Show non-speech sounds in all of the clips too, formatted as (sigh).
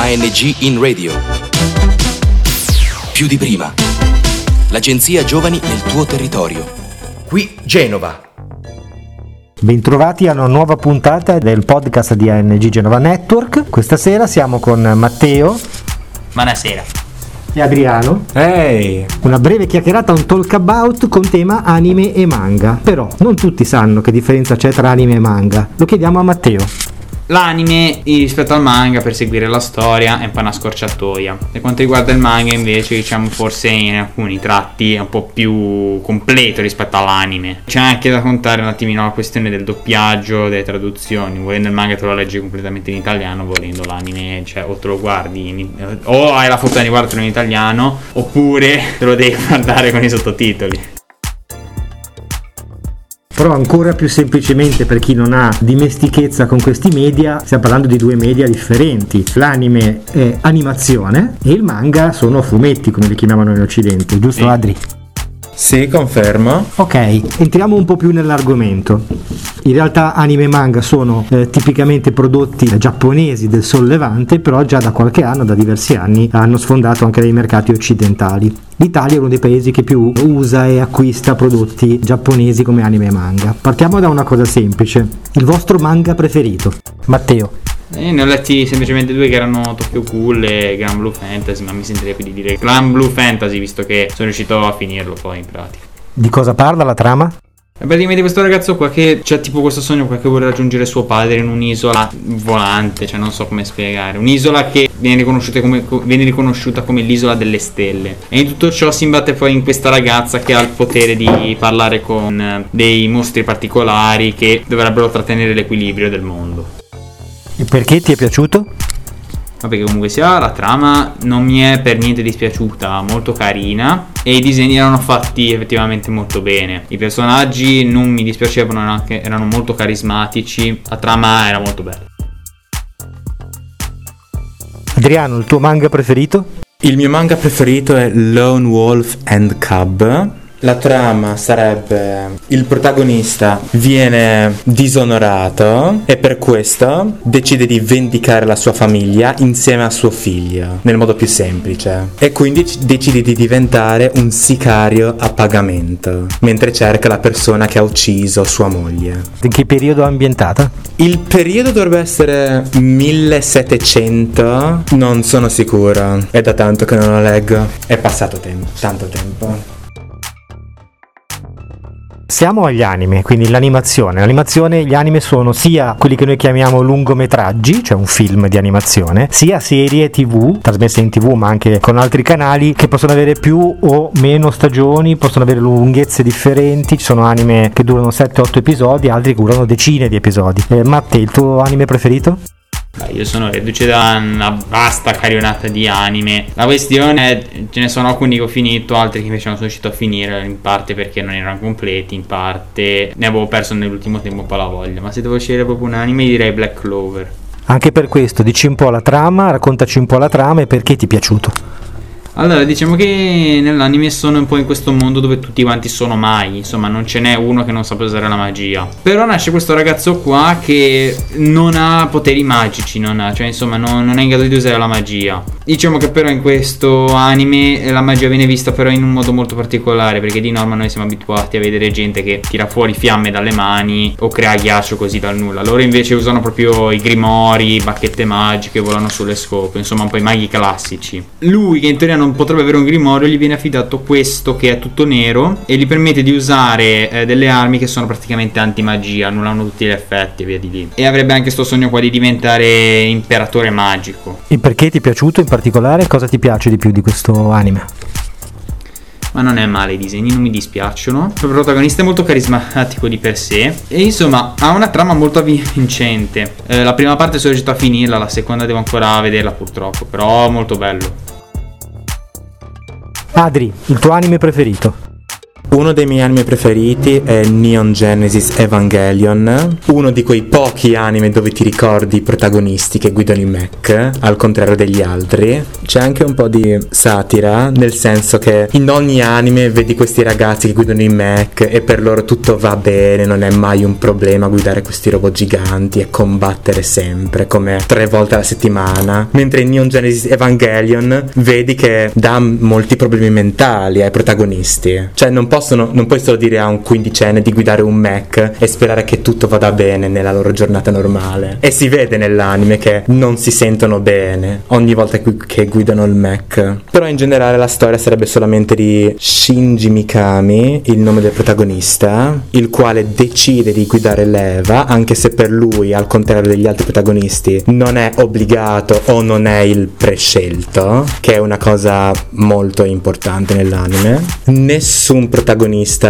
ANG in radio. Più di prima. L'agenzia Giovani nel tuo territorio. Qui Genova. Bentrovati a una nuova puntata del podcast di ANG Genova Network. Questa sera siamo con Matteo Buonasera. e Adriano. Ehi, Una breve chiacchierata, un talk about con tema anime e manga. Però non tutti sanno che differenza c'è tra anime e manga. Lo chiediamo a Matteo. L'anime rispetto al manga per seguire la storia è un po' una scorciatoia. Per quanto riguarda il manga invece diciamo forse in alcuni tratti è un po' più completo rispetto all'anime. C'è anche da contare un attimino la questione del doppiaggio, delle traduzioni. Volendo il manga te lo leggi completamente in italiano, volendo l'anime cioè o te lo guardi in- o hai la fortuna di guardarlo in italiano oppure te lo devi (laughs) guardare con i sottotitoli. Però ancora più semplicemente per chi non ha dimestichezza con questi media, stiamo parlando di due media differenti. L'anime è animazione e il manga sono fumetti, come li chiamavano in Occidente, giusto Sì. Adri? sì, confermo. Ok, entriamo un po' più nell'argomento. In realtà anime e manga sono eh, tipicamente prodotti giapponesi del sollevante, però già da qualche anno, da diversi anni, hanno sfondato anche dei mercati occidentali. L'Italia è uno dei paesi che più usa e acquista prodotti giapponesi come anime e manga. Partiamo da una cosa semplice. Il vostro manga preferito? Matteo. Eh, ne ho letti semplicemente due che erano Tokyo Cool e Grand Blue Fantasy, ma mi sentirei più di dire Grand Blue Fantasy visto che sono riuscito a finirlo poi in pratica. Di cosa parla la trama? Praticamente questo ragazzo qua che c'ha tipo questo sogno qua che vuole raggiungere suo padre in un'isola volante, cioè non so come spiegare, un'isola che viene riconosciuta come, co- viene riconosciuta come l'isola delle stelle. E in tutto ciò si imbatte poi in questa ragazza che ha il potere di parlare con eh, dei mostri particolari che dovrebbero trattenere l'equilibrio del mondo. E perché ti è piaciuto? Vabbè, che comunque sia, la trama non mi è per niente dispiaciuta, molto carina e i disegni erano fatti effettivamente molto bene. I personaggi non mi dispiacevano, erano, anche- erano molto carismatici, la trama era molto bella. Adriano, il tuo manga preferito? Il mio manga preferito è Lone Wolf and Cub. La trama sarebbe il protagonista viene disonorato e per questo decide di vendicare la sua famiglia insieme a suo figlio nel modo più semplice e quindi decide di diventare un sicario a pagamento mentre cerca la persona che ha ucciso sua moglie. In che periodo è ambientata? Il periodo dovrebbe essere 1700, non sono sicuro, è da tanto che non lo leggo, è passato tempo, tanto tempo. Siamo agli anime, quindi l'animazione. L'animazione, gli anime sono sia quelli che noi chiamiamo lungometraggi, cioè un film di animazione, sia serie tv, trasmesse in tv ma anche con altri canali, che possono avere più o meno stagioni, possono avere lunghezze differenti. Ci sono anime che durano 7-8 episodi, altri che durano decine di episodi. Eh, Matte, il tuo anime preferito? Io sono reduce da una vasta carionata di anime. La questione è, ce ne sono alcuni che ho finito, altri che invece non sono riuscito a finire, in parte perché non erano completi, in parte ne avevo perso nell'ultimo tempo un po' la voglia. Ma se devo scegliere proprio un anime direi Black Clover. Anche per questo, dici un po' la trama, raccontaci un po' la trama e perché ti è piaciuto. Allora, diciamo che nell'anime sono un po' in questo mondo dove tutti quanti sono mai, insomma, non ce n'è uno che non sappia usare la magia. Però nasce questo ragazzo qua che non ha poteri magici, non ha, cioè insomma, non, non è in grado di usare la magia. Diciamo che però in questo anime la magia viene vista però in un modo molto particolare, perché di norma noi siamo abituati a vedere gente che tira fuori fiamme dalle mani o crea ghiaccio così dal nulla. Loro invece usano proprio i grimori, bacchette magiche, volano sulle scope, insomma, un po' i maghi classici. Lui che in teoria non potrebbe avere un grimorio, gli viene affidato questo che è tutto nero e gli permette di usare eh, delle armi che sono praticamente anti-magia, annullano tutti gli effetti e via di lì. E avrebbe anche sto sogno qua di diventare imperatore magico. E perché ti è piaciuto in particolare? Cosa ti piace di più di questo anime? Ma non è male, i disegni non mi dispiacciono. Il protagonista è molto carismatico di per sé. E insomma, ha una trama molto avvincente. Eh, la prima parte sono riuscito a finirla, la seconda devo ancora vederla purtroppo. Però molto bello. Adri, il tuo anime preferito? Uno dei miei anime preferiti è Neon Genesis Evangelion, uno di quei pochi anime dove ti ricordi i protagonisti che guidano i mech, al contrario degli altri. C'è anche un po' di satira, nel senso che in ogni anime vedi questi ragazzi che guidano i mech e per loro tutto va bene, non è mai un problema guidare questi robot giganti e combattere sempre, come tre volte alla settimana. Mentre in Neon Genesis Evangelion vedi che dà molti problemi mentali ai protagonisti. Cioè non, possono, non puoi solo dire a un quindicenne di guidare un mech e sperare che tutto vada bene nella loro giornata normale. E si vede nell'anime che non si sentono bene ogni volta che guidano il mech. Però in generale la storia sarebbe solamente di Shinji Mikami, il nome del protagonista, il quale decide di guidare l'Eva, anche se per lui, al contrario degli altri protagonisti, non è obbligato o non è il prescelto, che è una cosa molto importante nell'anime. Nessun protagonista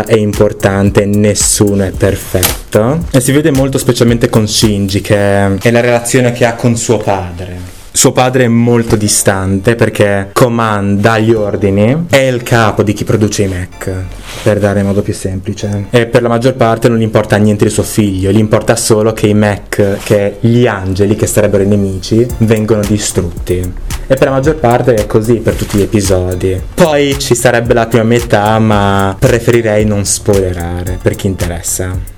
è importante, nessuno è perfetto. E si vede molto specialmente con Shinji, che è la relazione che ha con suo padre. Suo padre è molto distante perché comanda gli ordini, è il capo di chi produce i mech, per dare in modo più semplice. E per la maggior parte non gli importa niente di suo figlio, gli importa solo che i mech, che gli angeli, che sarebbero i nemici, vengono distrutti. E per la maggior parte è così per tutti gli episodi. Poi ci sarebbe la prima metà, ma preferirei non spoilerare per chi interessa.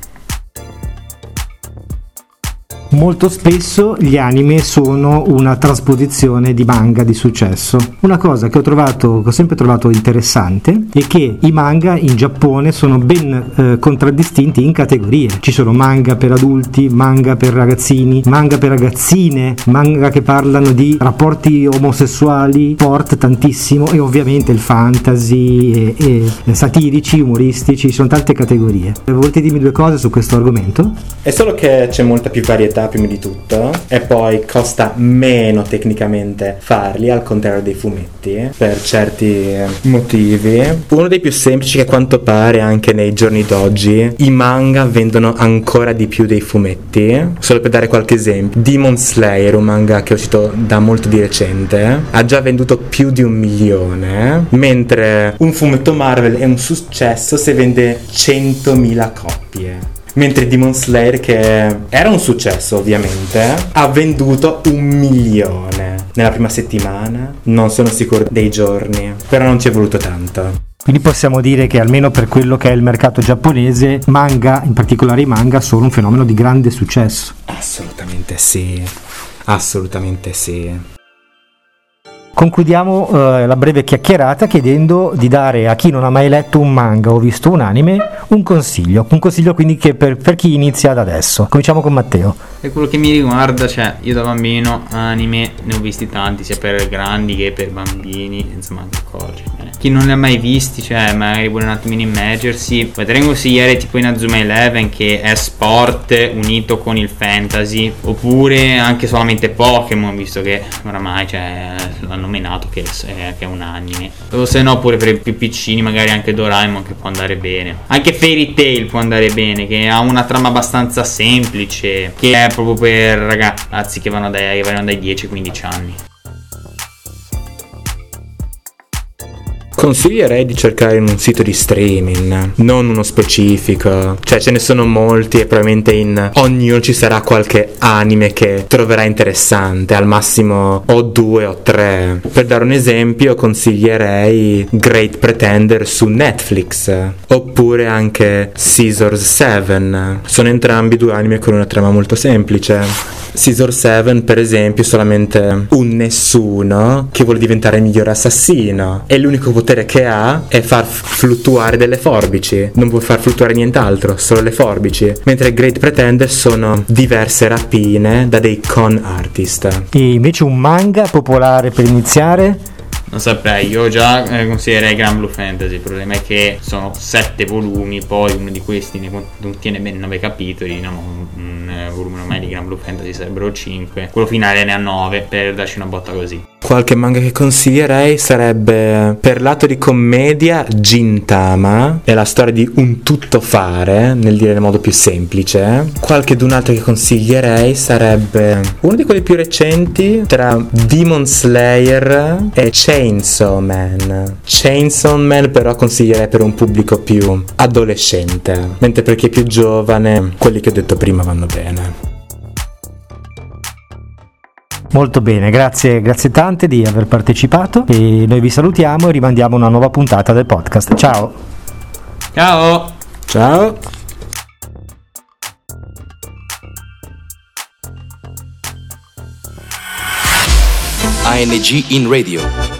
Molto spesso gli anime sono una trasposizione di manga di successo. Una cosa che ho trovato, che ho sempre trovato interessante, è che i manga in Giappone sono ben eh, contraddistinti in categorie. Ci sono manga per adulti, manga per ragazzini, manga per ragazzine, manga che parlano di rapporti omosessuali, sport tantissimo e ovviamente il fantasy e, e satirici, umoristici, ci sono tante categorie. Volete dirmi due cose su questo argomento? È solo che c'è molta più varietà qualità prima di tutto e poi costa meno tecnicamente farli al contrario dei fumetti per certi motivi. Uno dei più semplici che a quanto pare anche nei giorni d'oggi i manga vendono ancora di più dei fumetti. Solo per dare qualche esempio, Demon Slayer, un manga che ho citato da molto di recente, ha già venduto più di un milione, mentre un fumetto Marvel è un successo se vende 100.000 coppie. Mentre Demon Slayer, che era un successo ovviamente, ha venduto un milione nella prima settimana. Non sono sicuro dei giorni, però non ci è voluto tanto. Quindi possiamo dire che almeno per quello che è il mercato giapponese, manga, in particolare i manga, sono un fenomeno di grande successo. Assolutamente sì, assolutamente sì. Concludiamo eh, la breve chiacchierata chiedendo di dare a chi non ha mai letto un manga o visto un anime un consiglio, un consiglio quindi per, per chi inizia da adesso. Cominciamo con Matteo. Per quello che mi riguarda, cioè io da bambino anime ne ho visti tanti sia per grandi che per bambini, insomma accorgi chi non li ha mai visti, cioè magari vuole un attimino immergersi, potrei consigliare tipo in Azuma Eleven che è sport unito con il fantasy, oppure anche solamente Pokémon, visto che oramai cioè, l'hanno menato che è, che è un anime. O se no, pure per i più piccini, magari anche Doraemon che può andare bene. Anche Fairy Tail può andare bene, che ha una trama abbastanza semplice, che è proprio per ragazzi che vanno dai, vanno dai 10-15 anni. Consiglierei di cercare in un sito di streaming, non uno specifico. Cioè ce ne sono molti e probabilmente in ognuno ci sarà qualche anime che troverà interessante, al massimo o due o tre. Per dare un esempio consiglierei Great Pretender su Netflix, oppure anche Scissors 7. Sono entrambi due anime con una trama molto semplice. Scissor 7 per esempio è solamente un nessuno che vuole diventare il migliore assassino. E l'unico potere che ha è far fluttuare delle forbici. Non può far fluttuare nient'altro solo le forbici. Mentre Great Pretender sono diverse rapine da dei con artist. E invece un manga popolare per iniziare non saprei, io già eh, consiglierei Gran Blue Fantasy. Il problema è che sono sette volumi, poi uno di questi ne contiene ben nove capitoli. No, un, un, volume normale di Gran Blue Fantasy sarebbero cinque. Quello finale ne ha nove per darci una botta così. qualche manga che consiglierei sarebbe per lato di commedia Gintama, è la storia di un tuttofare, nel dire in modo più semplice. Qualche d'un altro che consiglierei sarebbe uno di quelli più recenti tra Demon Slayer e Chainsaw Man. Chainsaw Man però consiglierei per un pubblico più adolescente, mentre per chi è più giovane quelli che ho detto prima vanno bene. Molto bene, grazie, grazie tante di aver partecipato e noi vi salutiamo e rimandiamo una nuova puntata del podcast. Ciao! Ciao! Ciao! ANG in radio.